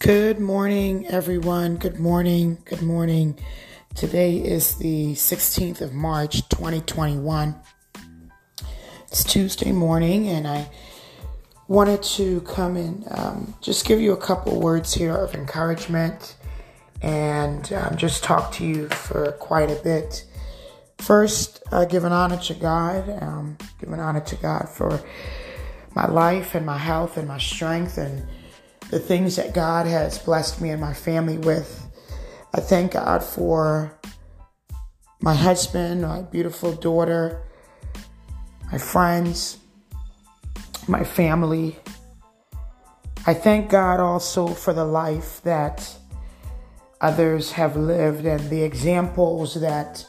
Good morning, everyone. Good morning. Good morning. Today is the 16th of March, 2021. It's Tuesday morning, and I wanted to come and um, just give you a couple words here of encouragement and um, just talk to you for quite a bit. First, uh, give an honor to God, um, give an honor to God for my life and my health and my strength and the things that God has blessed me and my family with. I thank God for my husband, my beautiful daughter, my friends, my family. I thank God also for the life that others have lived and the examples that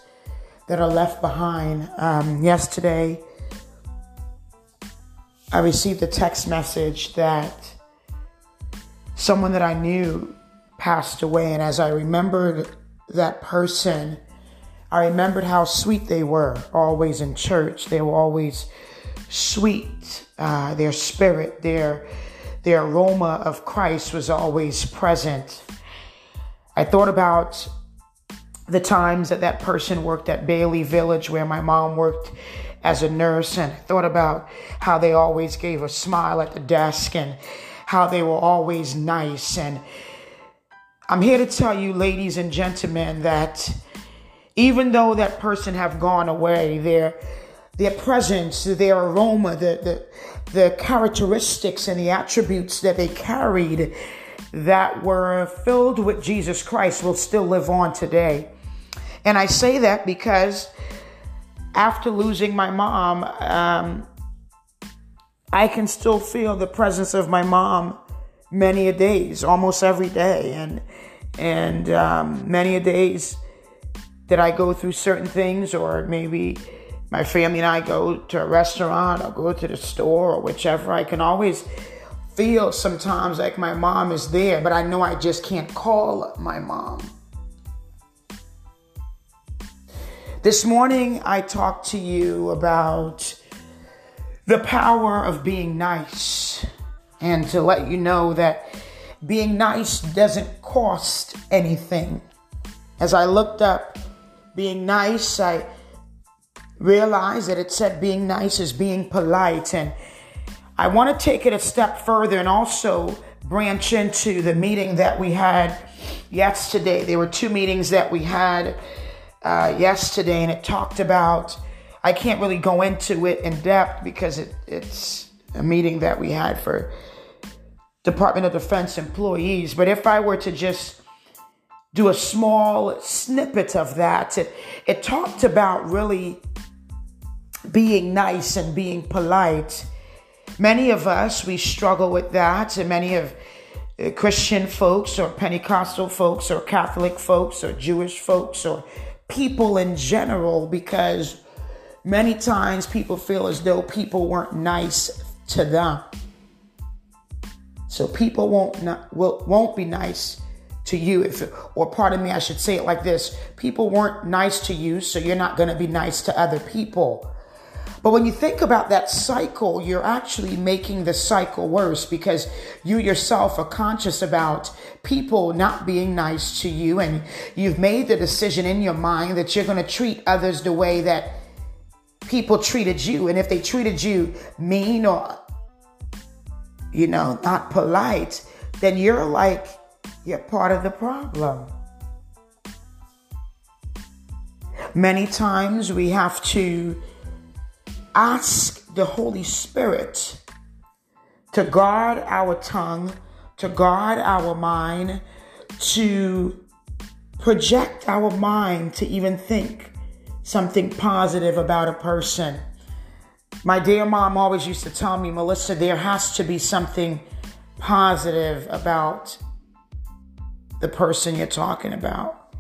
that are left behind. Um, yesterday, I received a text message that someone that I knew passed away. And as I remembered that person, I remembered how sweet they were always in church. They were always sweet. Uh, their spirit, their, their aroma of Christ was always present. I thought about the times that that person worked at Bailey Village where my mom worked as a nurse and I thought about how they always gave a smile at the desk and how they were always nice. And I'm here to tell you, ladies and gentlemen, that even though that person have gone away, their their presence, their aroma, the, the, the characteristics and the attributes that they carried that were filled with Jesus Christ will still live on today. And I say that because after losing my mom, um, I can still feel the presence of my mom many a days, almost every day, and and um, many a days that I go through certain things, or maybe my family and I go to a restaurant or go to the store or whichever. I can always feel sometimes like my mom is there, but I know I just can't call my mom. This morning, I talked to you about the power of being nice and to let you know that being nice doesn't cost anything. As I looked up being nice, I realized that it said being nice is being polite. And I want to take it a step further and also branch into the meeting that we had yesterday. There were two meetings that we had uh, yesterday, and it talked about I can't really go into it in depth because it, it's a meeting that we had for Department of Defense employees. But if I were to just do a small snippet of that, it, it talked about really being nice and being polite. Many of us, we struggle with that, and many of uh, Christian folks or Pentecostal folks or Catholic folks or Jewish folks or people in general because Many times people feel as though people weren't nice to them. So people won't not, will, won't be nice to you if or pardon me I should say it like this people weren't nice to you so you're not going to be nice to other people but when you think about that cycle you're actually making the cycle worse because you yourself are conscious about people not being nice to you and you've made the decision in your mind that you're going to treat others the way that people treated you. And if they treated you mean or, you know, not polite, then you're like, you're part of the problem. Many times we have to ask the Holy Spirit to guard our tongue, to guard our mind, to project our mind to even think something positive about a person. My dear mom always used to tell me, Melissa, there has to be something positive about the person you're talking about.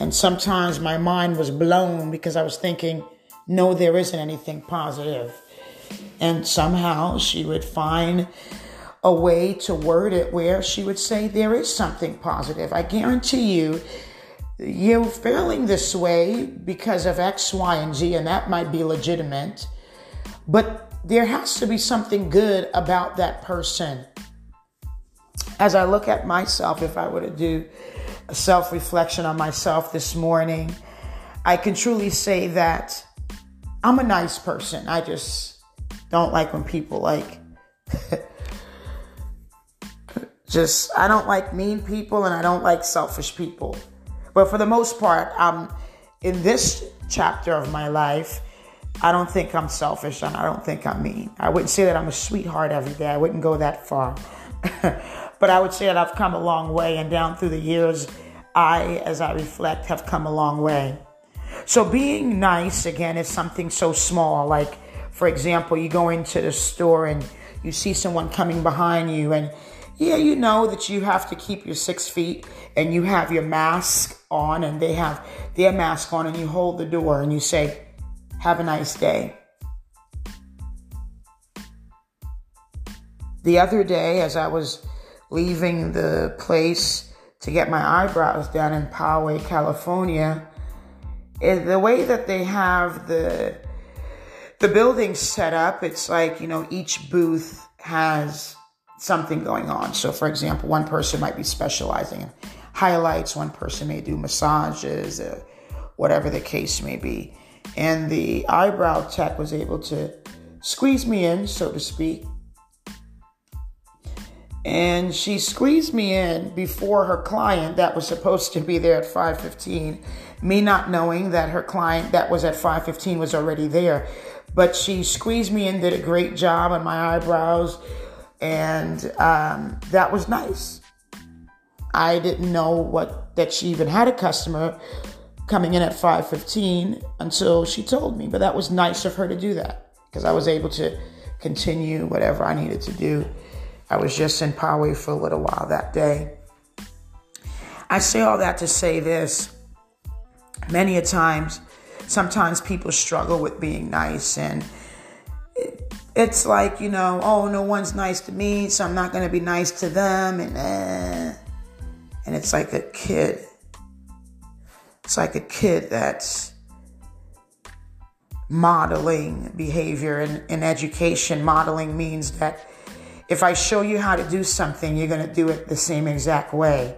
And sometimes my mind was blown because I was thinking, no, there isn't anything positive. And somehow she would find a way to word it where she would say, there is something positive. I guarantee you, you're feeling this way because of X, Y, and Z, and that might be legitimate, but there has to be something good about that person. as I look at myself, if I were to do a self reflection on myself this morning, I can truly say that I'm a nice person. I just don't like when people like just I don't like mean people and I don't like selfish people. But for the most part, I'm in this chapter of my life, I don't think I'm selfish and I don't think I'm mean. I wouldn't say that I'm a sweetheart every day. I wouldn't go that far. but I would say that I've come a long way and down through the years, I, as I reflect, have come a long way. So being nice, again, is something so small. Like, for example, you go into the store and you see someone coming behind you and yeah, you know that you have to keep your six feet and you have your mask on and they have their mask on and you hold the door and you say, Have a nice day. The other day, as I was leaving the place to get my eyebrows done in Poway, California, eh, the way that they have the the building set up, it's like, you know, each booth has something going on. So, for example, one person might be specializing in highlights, one person may do massages, uh, whatever the case may be. And the eyebrow tech was able to squeeze me in, so to speak. And she squeezed me in before her client that was supposed to be there at 5:15, me not knowing that her client that was at 5:15 was already there. But she squeezed me in, did a great job on my eyebrows, and um, that was nice. I didn't know what that she even had a customer coming in at 5:15 until she told me, but that was nice of her to do that because I was able to continue whatever I needed to do. I was just in Poway for a little while that day. I say all that to say this. Many a times, sometimes people struggle with being nice and it's like, you know, oh, no one's nice to me, so I'm not going to be nice to them. And, eh. and it's like a kid. It's like a kid that's modeling behavior. In, in education, modeling means that if I show you how to do something, you're going to do it the same exact way.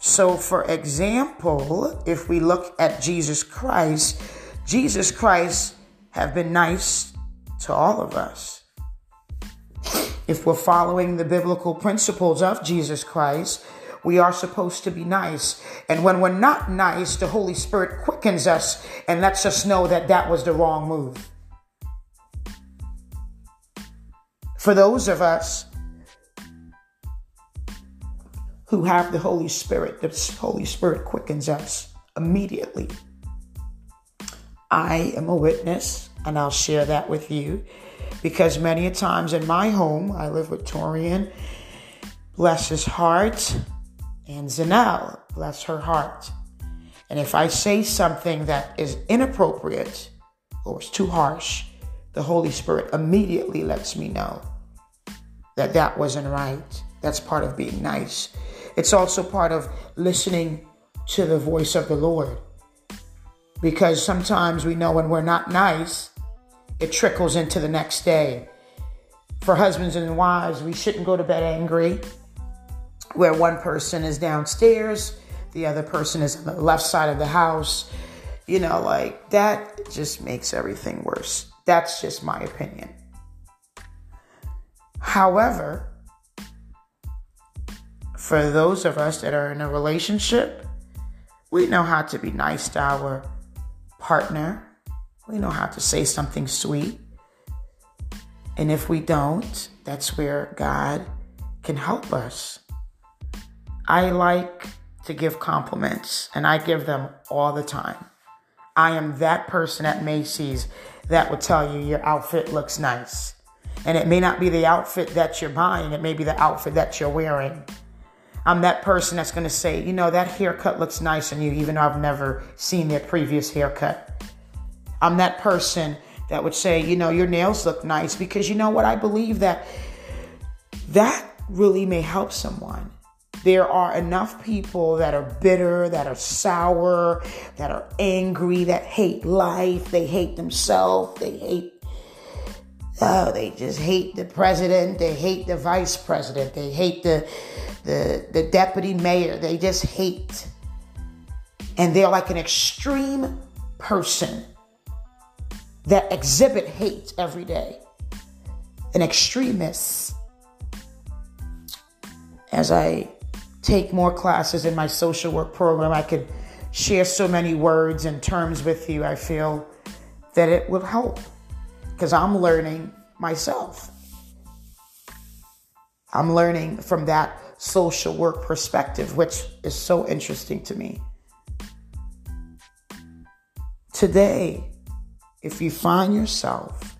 So, for example, if we look at Jesus Christ, Jesus Christ have been nice to all of us. If we're following the biblical principles of Jesus Christ, we are supposed to be nice. And when we're not nice, the Holy Spirit quickens us and lets us know that that was the wrong move. For those of us who have the Holy Spirit, the Holy Spirit quickens us immediately. I am a witness and I'll share that with you because many a times in my home, I live with Torian, bless his heart, and Zanelle, bless her heart. And if I say something that is inappropriate or is too harsh, the Holy Spirit immediately lets me know that that wasn't right. That's part of being nice. It's also part of listening to the voice of the Lord. Because sometimes we know when we're not nice, it trickles into the next day. For husbands and wives, we shouldn't go to bed angry, where one person is downstairs, the other person is on the left side of the house. You know, like that just makes everything worse. That's just my opinion. However, for those of us that are in a relationship, we know how to be nice to our partner, we know how to say something sweet. And if we don't, that's where God can help us. I like to give compliments, and I give them all the time. I am that person at Macy's that would tell you your outfit looks nice. And it may not be the outfit that you're buying, it may be the outfit that you're wearing. I'm that person that's going to say, you know, that haircut looks nice on you, even though I've never seen their previous haircut. I'm that person that would say, you know, your nails look nice because you know what? I believe that that really may help someone. There are enough people that are bitter, that are sour, that are angry, that hate life, they hate themselves, they hate oh, they just hate the president, they hate the vice president, they hate the the, the deputy mayor, they just hate. And they're like an extreme person that exhibit hate every day. and extremists. As I take more classes in my social work program, I could share so many words and terms with you. I feel that it will help because I'm learning myself. I'm learning from that social work perspective, which is so interesting to me. Today, if you find yourself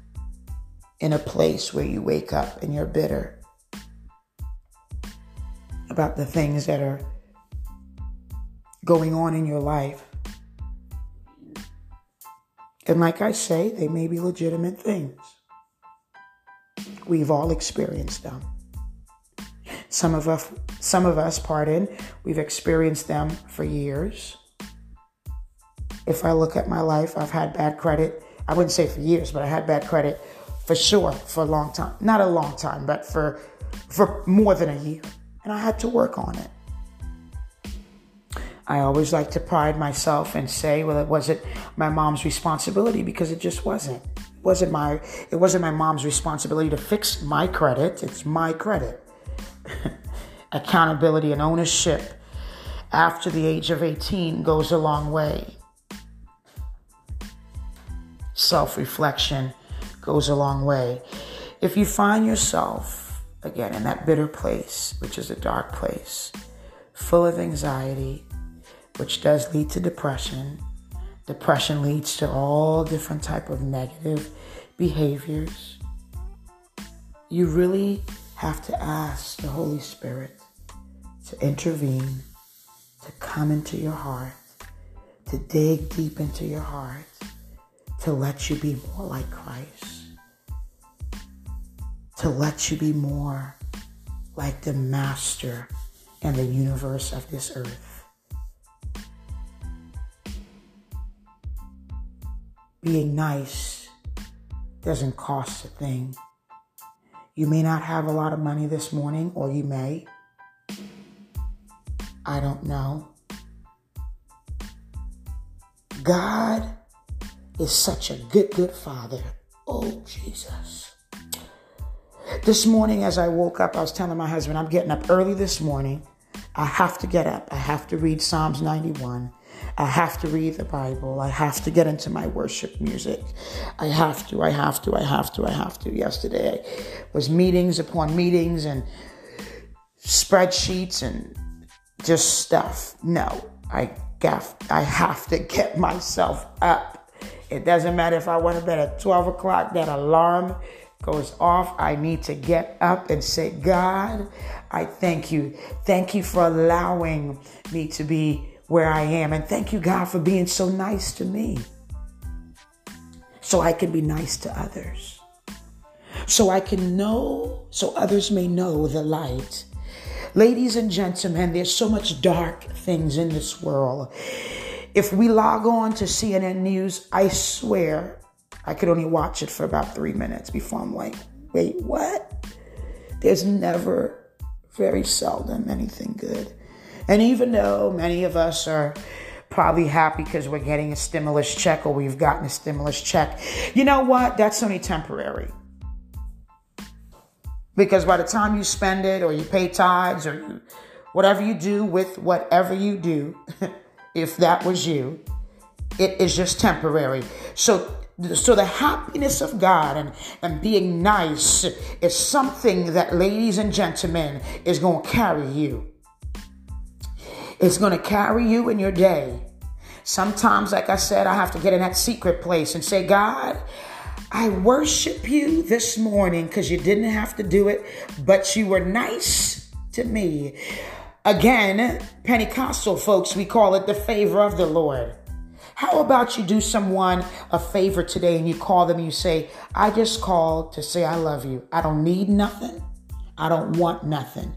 in a place where you wake up and you're bitter about the things that are going on in your life, and like I say, they may be legitimate things. We've all experienced them. Some of us, some of us, pardon, we've experienced them for years. If I look at my life, I've had bad credit. I wouldn't say for years, but I had bad credit for sure for a long time. Not a long time, but for for more than a year. And I had to work on it. I always like to pride myself and say, well, it wasn't my mom's responsibility because it just wasn't. It wasn't my it wasn't my mom's responsibility to fix my credit. It's my credit. Accountability and ownership after the age of 18 goes a long way. Self-reflection goes a long way. If you find yourself again in that bitter place, which is a dark place, full of anxiety, which does lead to depression. Depression leads to all different type of negative behaviors. You really have to ask the Holy Spirit to intervene, to come into your heart, to dig deep into your heart, to let you be more like Christ, to let you be more like the master and the universe of this earth. being nice doesn't cost a thing. You may not have a lot of money this morning, or you may. I don't know. God is such a good, good father. Oh, Jesus. This morning, as I woke up, I was telling my husband, I'm getting up early this morning. I have to get up. I have to read Psalms 91. I have to read the Bible. I have to get into my worship music. I have to, I have to, I have to, I have to. Yesterday was meetings upon meetings and spreadsheets and just stuff. No, I gaff, I have to get myself up. It doesn't matter if I went to bed at 12 o'clock, that alarm goes off. I need to get up and say, God, I thank you. Thank you for allowing me to be where I am. And thank you, God, for being so nice to me. So I can be nice to others. So I can know, so others may know the light. Ladies and gentlemen, there's so much dark things in this world. If we log on to CNN News, I swear I could only watch it for about three minutes before I'm like, wait, what? There's never, very seldom, anything good. And even though many of us are probably happy because we're getting a stimulus check or we've gotten a stimulus check, you know what? That's only temporary. Because by the time you spend it or you pay tithes or you, whatever you do with whatever you do, if that was you, it is just temporary. So so the happiness of God and, and being nice is something that, ladies and gentlemen, is going to carry you. It's going to carry you in your day. Sometimes, like I said, I have to get in that secret place and say, God, I worship you this morning because you didn't have to do it, but you were nice to me. Again, Pentecostal folks, we call it the favor of the Lord. How about you do someone a favor today and you call them and you say, I just called to say I love you. I don't need nothing. I don't want nothing.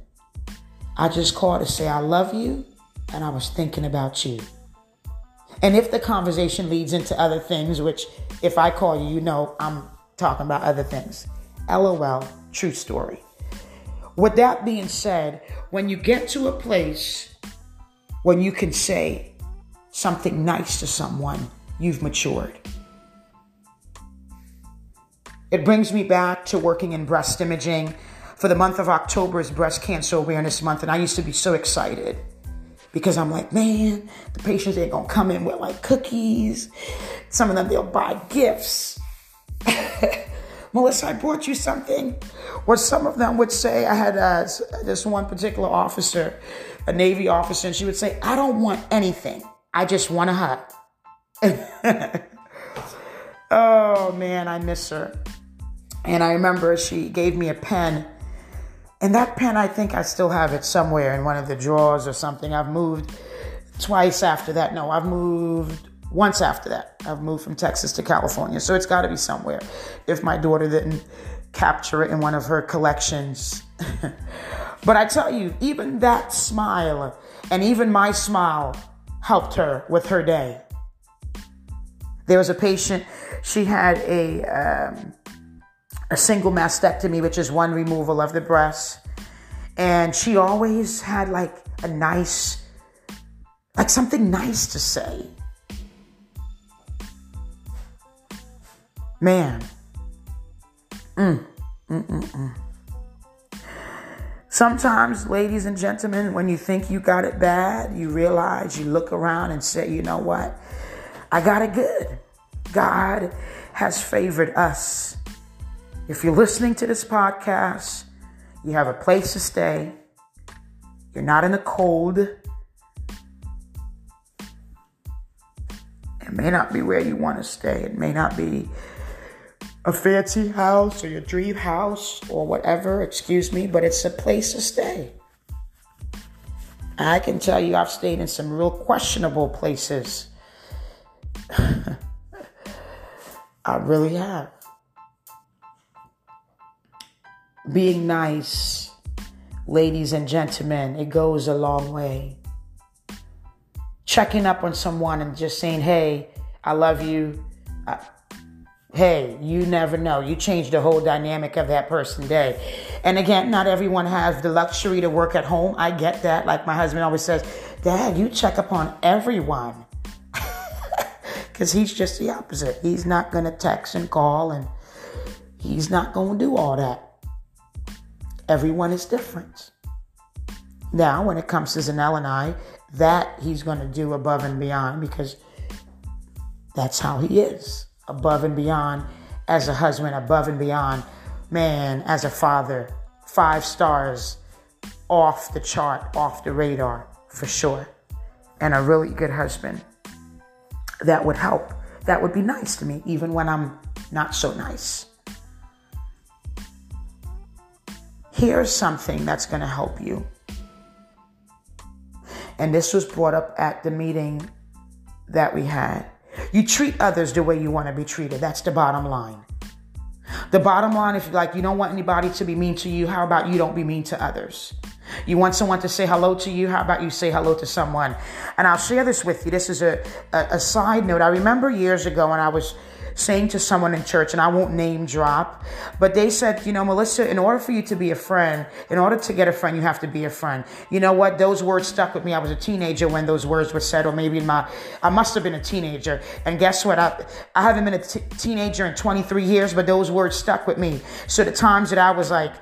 I just called to say I love you and I was thinking about you. And if the conversation leads into other things, which if I call you, you know I'm talking about other things. LOL, true story. With that being said, when you get to a place when you can say something nice to someone, you've matured. It brings me back to working in breast imaging. For the month of October is Breast Cancer Awareness Month, and I used to be so excited because I'm like, man, the patients ain't gonna come in with like cookies. Some of them they'll buy gifts. Melissa, I brought you something. Or some of them would say, I had uh, this one particular officer, a Navy officer, and she would say, I don't want anything. I just want a hug. oh man, I miss her. And I remember she gave me a pen. And that pen, I think I still have it somewhere in one of the drawers or something. I've moved twice after that. No, I've moved once after that. I've moved from Texas to California. So it's got to be somewhere if my daughter didn't capture it in one of her collections. but I tell you, even that smile and even my smile helped her with her day. There was a patient, she had a, um, a single mastectomy, which is one removal of the breast. And she always had like a nice, like something nice to say. Man. Mm, mm, mm, mm. Sometimes, ladies and gentlemen, when you think you got it bad, you realize you look around and say, you know what? I got it good. God has favored us. If you're listening to this podcast, you have a place to stay, you're not in the cold. It may not be where you want to stay, it may not be a fancy house or your dream house or whatever, excuse me, but it's a place to stay. I can tell you I've stayed in some real questionable places. I really have. Being nice, ladies and gentlemen, it goes a long way. Checking up on someone and just saying, hey, I love you. I, hey, you never know. You change the whole dynamic of that person's day. And again, not everyone has the luxury to work at home. I get that. Like my husband always says, Dad, you check upon everyone. Because he's just the opposite. He's not going to text and call, and he's not going to do all that. Everyone is different. Now, when it comes to Zanelle and I, that he's going to do above and beyond because that's how he is above and beyond as a husband, above and beyond, man, as a father, five stars off the chart, off the radar for sure, and a really good husband that would help. That would be nice to me, even when I'm not so nice. Here's something that's going to help you. And this was brought up at the meeting that we had. You treat others the way you want to be treated. That's the bottom line. The bottom line, you like, you don't want anybody to be mean to you, how about you don't be mean to others? You want someone to say hello to you, how about you say hello to someone? And I'll share this with you. This is a, a, a side note. I remember years ago when I was saying to someone in church, and I won't name drop, but they said, you know, Melissa, in order for you to be a friend, in order to get a friend, you have to be a friend. You know what? Those words stuck with me. I was a teenager when those words were said, or maybe my, I must have been a teenager. And guess what? I, I haven't been a t- teenager in 23 years, but those words stuck with me. So the times that I was like,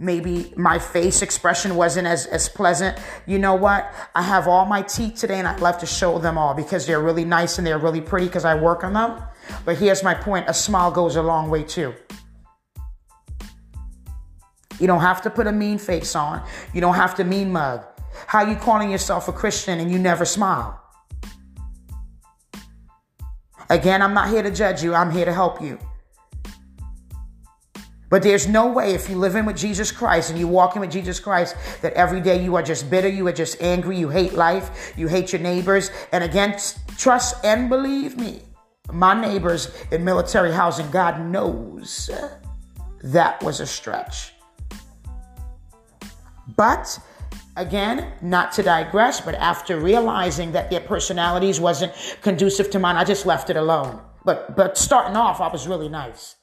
maybe my face expression wasn't as, as pleasant. You know what? I have all my teeth today and I'd love to show them all because they're really nice and they're really pretty because I work on them. But here's my point a smile goes a long way too. You don't have to put a mean face on. You don't have to mean mug. How you calling yourself a Christian and you never smile? Again, I'm not here to judge you. I'm here to help you. But there's no way if you live in with Jesus Christ and you walk in with Jesus Christ that every day you are just bitter, you are just angry, you hate life, you hate your neighbors. And again, trust and believe me, my neighbors in military housing, God knows that was a stretch. But again, not to digress, but after realizing that their personalities wasn't conducive to mine, I just left it alone. But but starting off, I was really nice.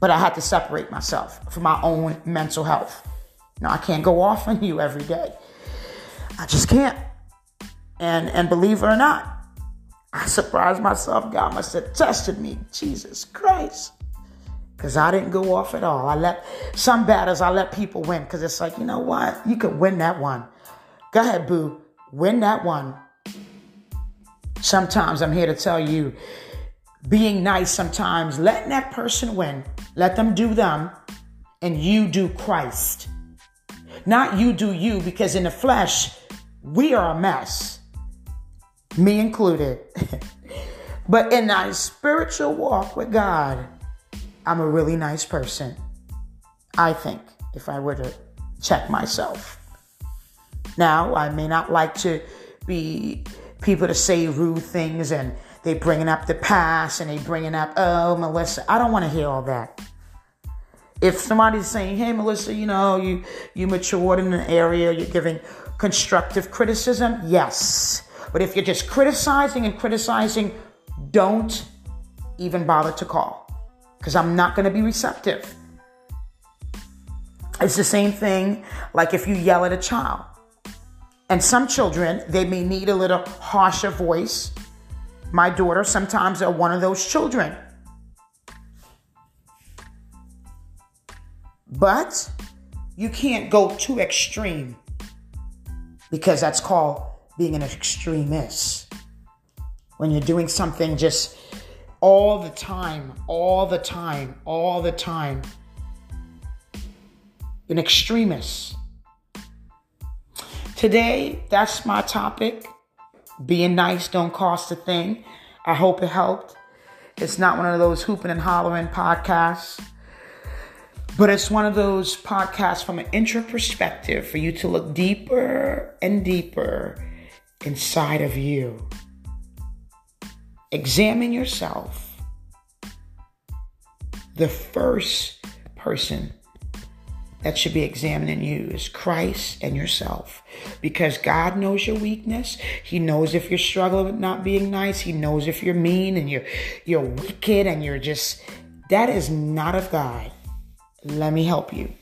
But I had to separate myself for my own mental health. No, I can't go off on you every day. I just can't. And and believe it or not, I surprised myself. God must have tested me. Jesus Christ. Because I didn't go off at all. I let some battles, I let people win. Because it's like, you know what? You could win that one. Go ahead, boo. Win that one. Sometimes I'm here to tell you being nice sometimes, letting that person win, let them do them, and you do Christ. Not you do you, because in the flesh, we are a mess, me included. but in my spiritual walk with God, I'm a really nice person. I think, if I were to check myself. Now, I may not like to be people to say rude things and they bringing up the past and they bringing up, oh, Melissa. I don't want to hear all that. If somebody's saying, hey, Melissa, you know, you, you matured in an area, you're giving constructive criticism, yes. But if you're just criticizing and criticizing, don't even bother to call because I'm not going to be receptive. It's the same thing like if you yell at a child. And some children, they may need a little harsher voice. My daughter sometimes are one of those children. But you can't go too extreme because that's called being an extremist. When you're doing something just all the time, all the time, all the time. An extremist. Today, that's my topic. Being nice don't cost a thing. I hope it helped. It's not one of those hooping and hollering podcasts, but it's one of those podcasts from an intro perspective for you to look deeper and deeper inside of you. Examine yourself. The first person that should be examining you is Christ and yourself. Because God knows your weakness. He knows if you're struggling with not being nice. He knows if you're mean and you're you're wicked and you're just that is not of God. Let me help you.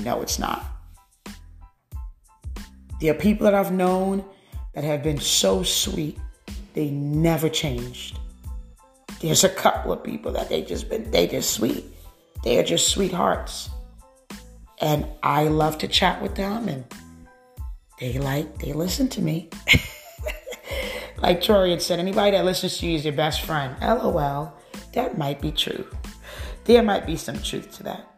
No, it's not. There are people that I've known that have been so sweet they never changed. There's a couple of people that they just been they just sweet. They are just sweethearts. And I love to chat with them and they like they listen to me. like Torian said, anybody that listens to you is your best friend. LOL. That might be true. There might be some truth to that.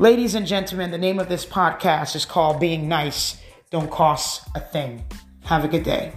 Ladies and gentlemen, the name of this podcast is called Being Nice Don't Cost a Thing. Have a good day.